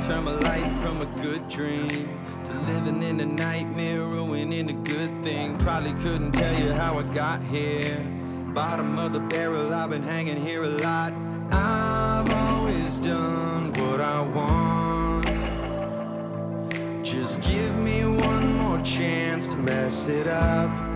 turn my life from a good dream to living in a nightmare, ruining a good thing. Probably couldn't tell you how I got here. Bottom of the barrel, I've been hanging here a lot. I've always done what I want. Just give me one more chance to mess it up.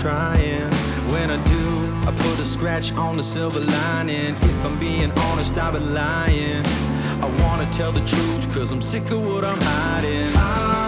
Trying. When I do, I put a scratch on the silver lining. If I'm being honest, I've been lying. I wanna tell the truth, cause I'm sick of what I'm hiding. I've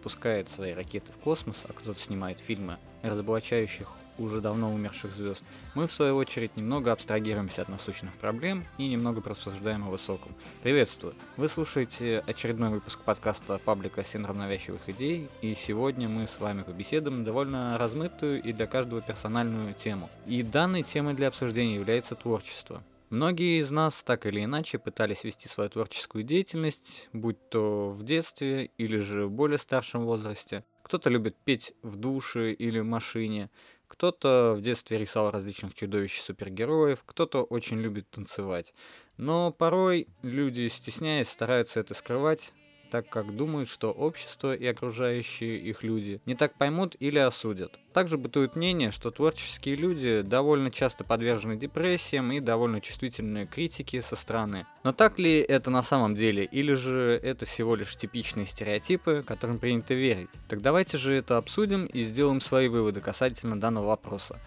запускает свои ракеты в космос, а кто-то снимает фильмы, разоблачающих уже давно умерших звезд, мы в свою очередь немного абстрагируемся от насущных проблем и немного просуждаем о высоком. Приветствую! Вы слушаете очередной выпуск подкаста паблика «Синдром навязчивых идей», и сегодня мы с вами побеседуем довольно размытую и для каждого персональную тему. И данной темой для обсуждения является творчество. Многие из нас так или иначе пытались вести свою творческую деятельность, будь то в детстве или же в более старшем возрасте. Кто-то любит петь в душе или в машине, кто-то в детстве рисовал различных чудовищ супергероев, кто-то очень любит танцевать. Но порой люди, стесняясь, стараются это скрывать, так как думают, что общество и окружающие их люди не так поймут или осудят. Также бытует мнение, что творческие люди довольно часто подвержены депрессиям и довольно чувствительны к критике со стороны. Но так ли это на самом деле, или же это всего лишь типичные стереотипы, которым принято верить? Так давайте же это обсудим и сделаем свои выводы касательно данного вопроса.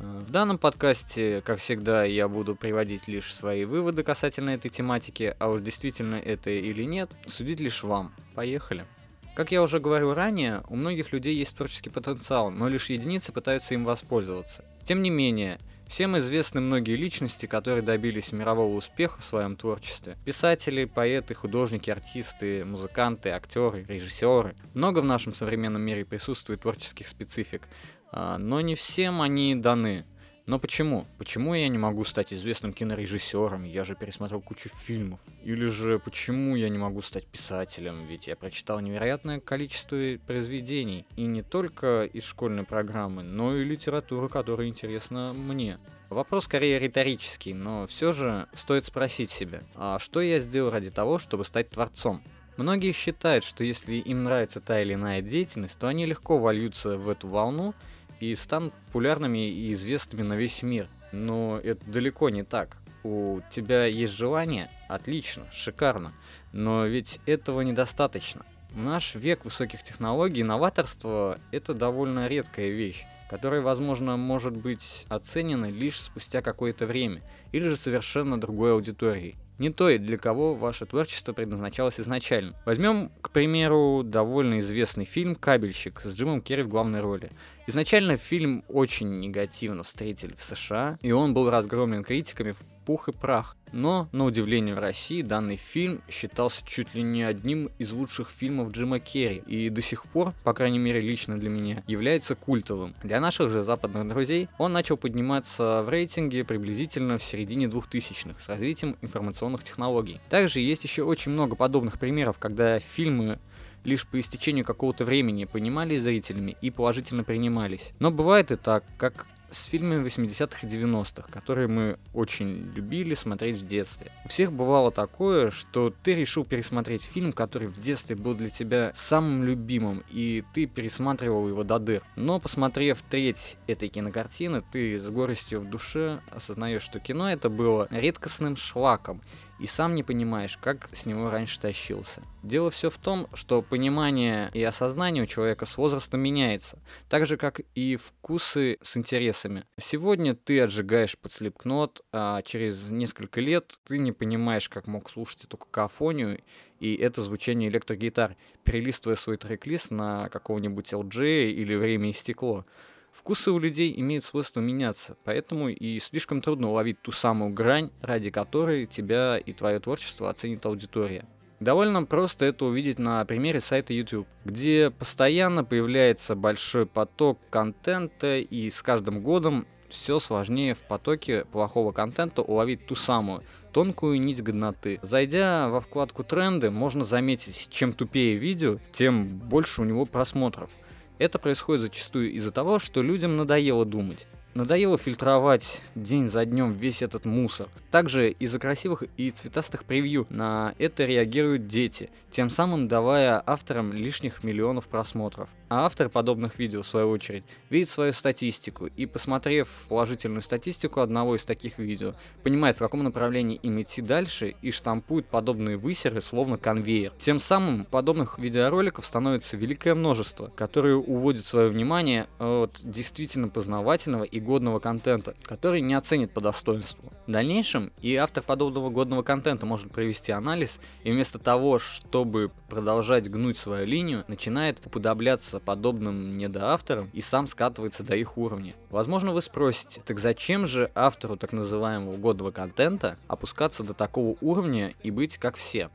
В данном подкасте, как всегда, я буду приводить лишь свои выводы касательно этой тематики, а уж действительно это или нет, судить лишь вам. Поехали. Как я уже говорил ранее, у многих людей есть творческий потенциал, но лишь единицы пытаются им воспользоваться. Тем не менее, всем известны многие личности, которые добились мирового успеха в своем творчестве. Писатели, поэты, художники, артисты, музыканты, актеры, режиссеры. Много в нашем современном мире присутствует творческих специфик, но не всем они даны. Но почему? Почему я не могу стать известным кинорежиссером? Я же пересмотрел кучу фильмов. Или же почему я не могу стать писателем? Ведь я прочитал невероятное количество произведений. И не только из школьной программы, но и литературу, которая интересна мне. Вопрос скорее риторический, но все же стоит спросить себя, а что я сделал ради того, чтобы стать творцом? Многие считают, что если им нравится та или иная деятельность, то они легко вольются в эту волну и станут популярными и известными на весь мир. Но это далеко не так. У тебя есть желание? Отлично, шикарно. Но ведь этого недостаточно. Наш век высоких технологий новаторство – это довольно редкая вещь, которая, возможно, может быть оценена лишь спустя какое-то время, или же совершенно другой аудиторией не той, для кого ваше творчество предназначалось изначально. Возьмем, к примеру, довольно известный фильм «Кабельщик» с Джимом Керри в главной роли. Изначально фильм очень негативно встретили в США, и он был разгромлен критиками пух и прах. Но, на удивление в России, данный фильм считался чуть ли не одним из лучших фильмов Джима Керри и до сих пор, по крайней мере лично для меня, является культовым. Для наших же западных друзей он начал подниматься в рейтинге приблизительно в середине 2000-х с развитием информационных технологий. Также есть еще очень много подобных примеров, когда фильмы лишь по истечению какого-то времени понимались зрителями и положительно принимались. Но бывает и так, как с фильмами 80-х и 90-х, которые мы очень любили смотреть в детстве. У всех бывало такое, что ты решил пересмотреть фильм, который в детстве был для тебя самым любимым, и ты пересматривал его до дыр. Но посмотрев треть этой кинокартины, ты с горестью в душе осознаешь, что кино это было редкостным шлаком, и сам не понимаешь, как с него раньше тащился. Дело все в том, что понимание и осознание у человека с возрастом меняется, так же как и вкусы с интересами. Сегодня ты отжигаешь под слепкнот, а через несколько лет ты не понимаешь, как мог слушать эту какофонию и это звучание электрогитар, перелистывая свой трек-лист на какого-нибудь LG или «Время и стекло». Вкусы у людей имеют свойство меняться, поэтому и слишком трудно уловить ту самую грань, ради которой тебя и твое творчество оценит аудитория. Довольно просто это увидеть на примере сайта YouTube, где постоянно появляется большой поток контента, и с каждым годом все сложнее в потоке плохого контента уловить ту самую тонкую нить годноты. Зайдя во вкладку «Тренды», можно заметить, чем тупее видео, тем больше у него просмотров. Это происходит зачастую из-за того, что людям надоело думать. Надоело фильтровать день за днем весь этот мусор. Также из-за красивых и цветастых превью на это реагируют дети, тем самым давая авторам лишних миллионов просмотров. А автор подобных видео, в свою очередь, видит свою статистику и, посмотрев положительную статистику одного из таких видео, понимает, в каком направлении им идти дальше и штампует подобные высеры словно конвейер. Тем самым подобных видеороликов становится великое множество, которые уводят свое внимание от действительно познавательного и годного контента, который не оценит по достоинству. В дальнейшем и автор подобного годного контента может провести анализ и вместо того, чтобы продолжать гнуть свою линию, начинает уподобляться подобным недоавторам и сам скатывается до их уровня. Возможно, вы спросите, так зачем же автору так называемого годного контента опускаться до такого уровня и быть как все?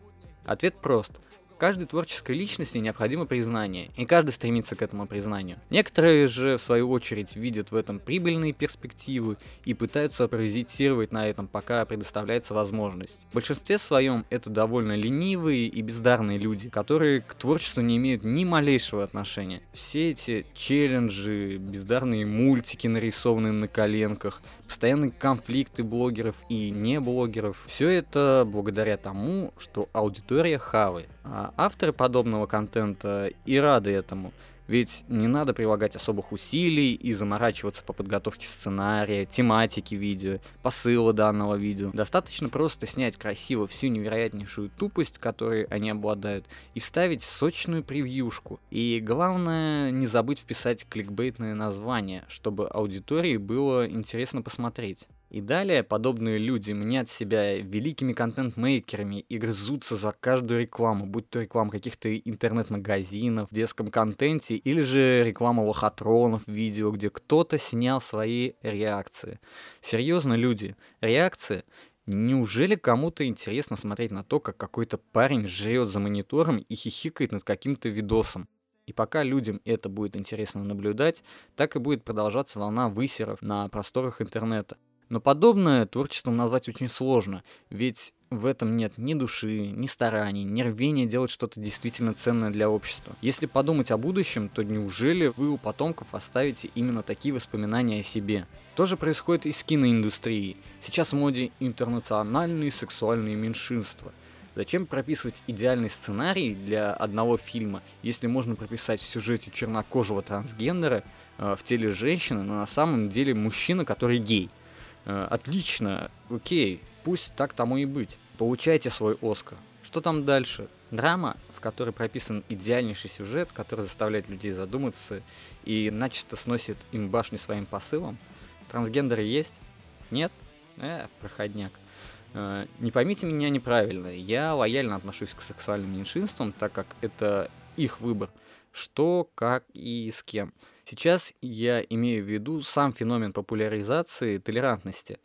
Ответ прост. Каждой творческой личности необходимо признание, и каждый стремится к этому признанию. Некоторые же, в свою очередь, видят в этом прибыльные перспективы и пытаются паразитировать на этом, пока предоставляется возможность. В большинстве своем это довольно ленивые и бездарные люди, которые к творчеству не имеют ни малейшего отношения. Все эти челленджи, бездарные мультики, нарисованные на коленках, постоянные конфликты блогеров и не блогеров, все это благодаря тому, что аудитория хавает. А авторы подобного контента и рады этому. Ведь не надо прилагать особых усилий и заморачиваться по подготовке сценария, тематики видео, посыла данного видео. Достаточно просто снять красиво всю невероятнейшую тупость, которой они обладают, и вставить сочную превьюшку. И главное, не забыть вписать кликбейтное название, чтобы аудитории было интересно посмотреть. И далее подобные люди мнят себя великими контент-мейкерами и грызутся за каждую рекламу, будь то реклама каких-то интернет-магазинов, в детском контенте или же реклама лохотронов, видео, где кто-то снял свои реакции. Серьезно, люди, реакции Неужели кому-то интересно смотреть на то, как какой-то парень жрет за монитором и хихикает над каким-то видосом? И пока людям это будет интересно наблюдать, так и будет продолжаться волна высеров на просторах интернета. Но подобное творчеством назвать очень сложно, ведь в этом нет ни души, ни стараний, ни рвения делать что-то действительно ценное для общества. Если подумать о будущем, то неужели вы у потомков оставите именно такие воспоминания о себе? То же происходит и с киноиндустрией. Сейчас в моде интернациональные сексуальные меньшинства. Зачем прописывать идеальный сценарий для одного фильма, если можно прописать в сюжете чернокожего трансгендера э, в теле женщины, но на самом деле мужчина, который гей? Э, отлично, окей, пусть так тому и быть. Получайте свой Оскар. Что там дальше? Драма, в которой прописан идеальнейший сюжет, который заставляет людей задуматься и начисто сносит им башню своим посылом. Трансгендеры есть? Нет? Э, проходняк. Э, не поймите меня неправильно, я лояльно отношусь к сексуальным меньшинствам, так как это их выбор, что, как и с кем. Сейчас я имею в виду сам феномен популяризации толерантности.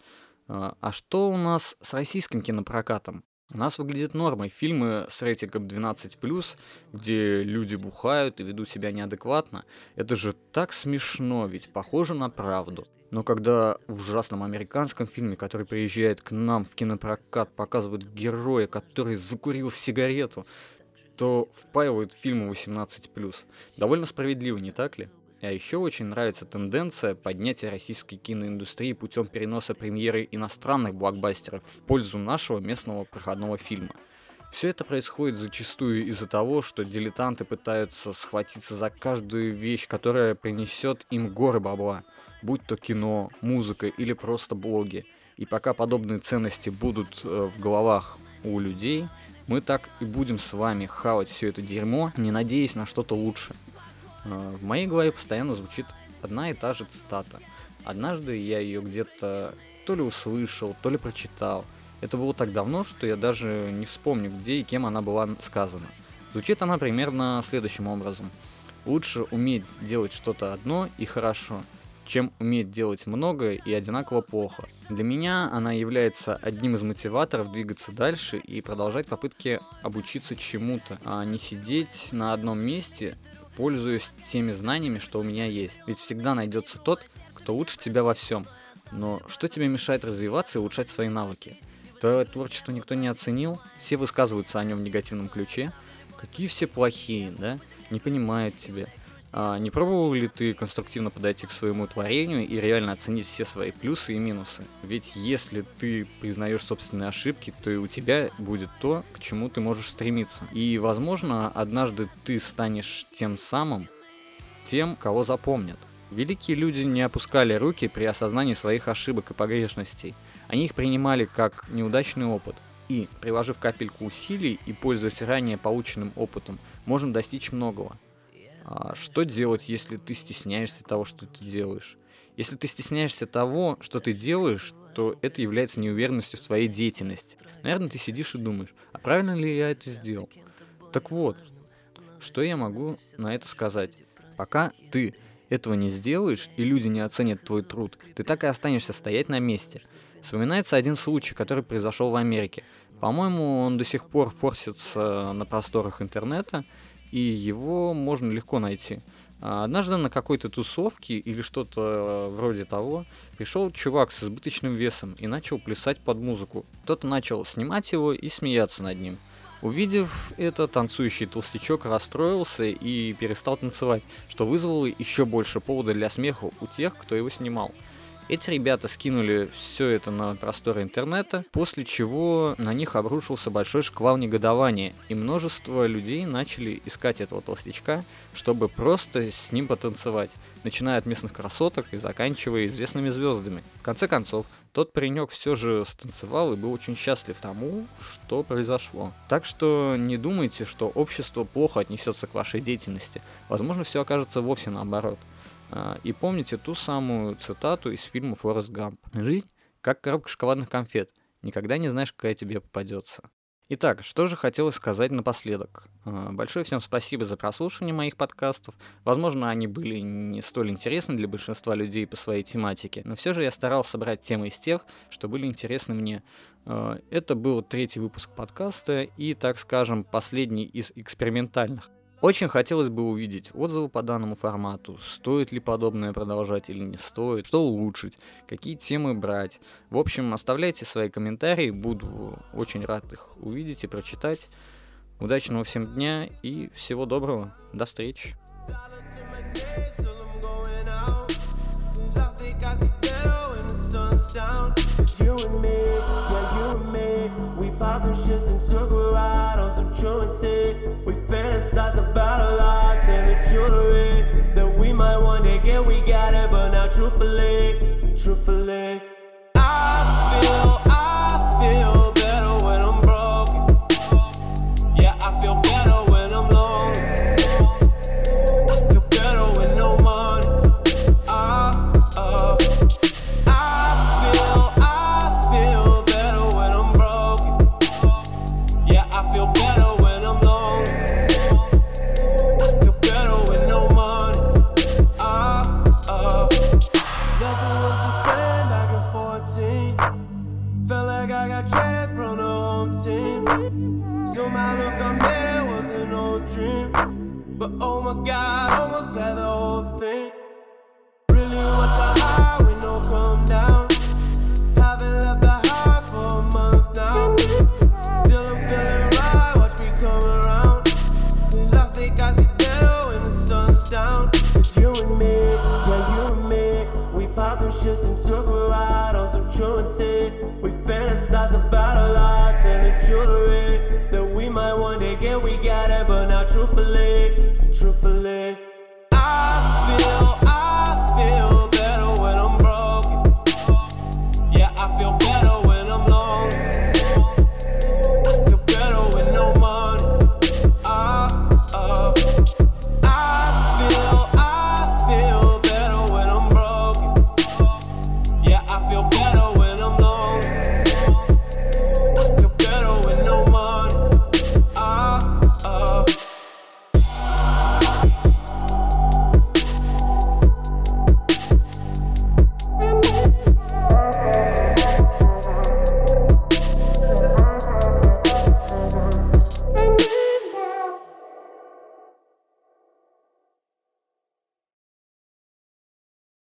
А, а что у нас с российским кинопрокатом? У нас выглядит нормой фильмы с рейтингом 12+, где люди бухают и ведут себя неадекватно. Это же так смешно, ведь похоже на правду. Но когда в ужасном американском фильме, который приезжает к нам в кинопрокат, показывают героя, который закурил сигарету, то впаивают фильмы 18+. Довольно справедливо, не так ли? А еще очень нравится тенденция поднятия российской киноиндустрии путем переноса премьеры иностранных блокбастеров в пользу нашего местного проходного фильма. Все это происходит зачастую из-за того, что дилетанты пытаются схватиться за каждую вещь, которая принесет им горы бабла, будь то кино, музыка или просто блоги. И пока подобные ценности будут э, в головах у людей, мы так и будем с вами хавать все это дерьмо, не надеясь на что-то лучше. Э, в моей голове постоянно звучит одна и та же цитата. Однажды я ее где-то то ли услышал, то ли прочитал. Это было так давно, что я даже не вспомню, где и кем она была сказана. Звучит она примерно следующим образом. Лучше уметь делать что-то одно и хорошо, чем уметь делать много и одинаково плохо. Для меня она является одним из мотиваторов двигаться дальше и продолжать попытки обучиться чему-то, а не сидеть на одном месте пользуюсь теми знаниями, что у меня есть. Ведь всегда найдется тот, кто лучше тебя во всем. Но что тебе мешает развиваться и улучшать свои навыки? Твое творчество никто не оценил, все высказываются о нем в негативном ключе. Какие все плохие, да? Не понимают тебя. А не пробовал ли ты конструктивно подойти к своему творению и реально оценить все свои плюсы и минусы? Ведь если ты признаешь собственные ошибки, то и у тебя будет то, к чему ты можешь стремиться. И, возможно, однажды ты станешь тем самым, тем, кого запомнят. Великие люди не опускали руки при осознании своих ошибок и погрешностей. Они их принимали как неудачный опыт. И, приложив капельку усилий и пользуясь ранее полученным опытом, можно достичь многого. А что делать, если ты стесняешься того, что ты делаешь? Если ты стесняешься того, что ты делаешь, то это является неуверенностью в твоей деятельности. Наверное, ты сидишь и думаешь, а правильно ли я это сделал? Так вот, что я могу на это сказать? Пока ты этого не сделаешь, и люди не оценят твой труд, ты так и останешься стоять на месте. Вспоминается один случай, который произошел в Америке. По-моему, он до сих пор форсится на просторах интернета, и его можно легко найти. А, однажды на какой-то тусовке или что-то э, вроде того пришел чувак с избыточным весом и начал плясать под музыку. Кто-то начал снимать его и смеяться над ним. Увидев это, танцующий толстячок расстроился и перестал танцевать, что вызвало еще больше повода для смеха у тех, кто его снимал. Эти ребята скинули все это на просторы интернета, после чего на них обрушился большой шквал негодования, и множество людей начали искать этого толстячка, чтобы просто с ним потанцевать, начиная от местных красоток и заканчивая известными звездами. В конце концов, тот паренек все же станцевал и был очень счастлив тому, что произошло. Так что не думайте, что общество плохо отнесется к вашей деятельности. Возможно, все окажется вовсе наоборот. А, и помните ту самую цитату из фильма «Форест Гамп». «Жизнь как коробка шоколадных конфет. Никогда не знаешь, какая тебе попадется». Итак, что же хотелось сказать напоследок. А, большое всем спасибо за прослушивание моих подкастов. Возможно, они были не столь интересны для большинства людей по своей тематике, но все же я старался собрать темы из тех, что были интересны мне. А, это был третий выпуск подкаста и, так скажем, последний из экспериментальных. Очень хотелось бы увидеть отзывы по данному формату, стоит ли подобное продолжать или не стоит, что улучшить, какие темы брать. В общем, оставляйте свои комментарии, буду очень рад их увидеть и прочитать. Удачного всем дня и всего доброго. До встречи. Shits and took a ride on some truancy. We fantasize about our lives and the jewelry that we might one day get. We got it, but now truthfully, truthfully, shits and took a ride on some truancy. We fantasize about our lives and the jewelry that we might one day get. We got it, but not truthfully, truthfully.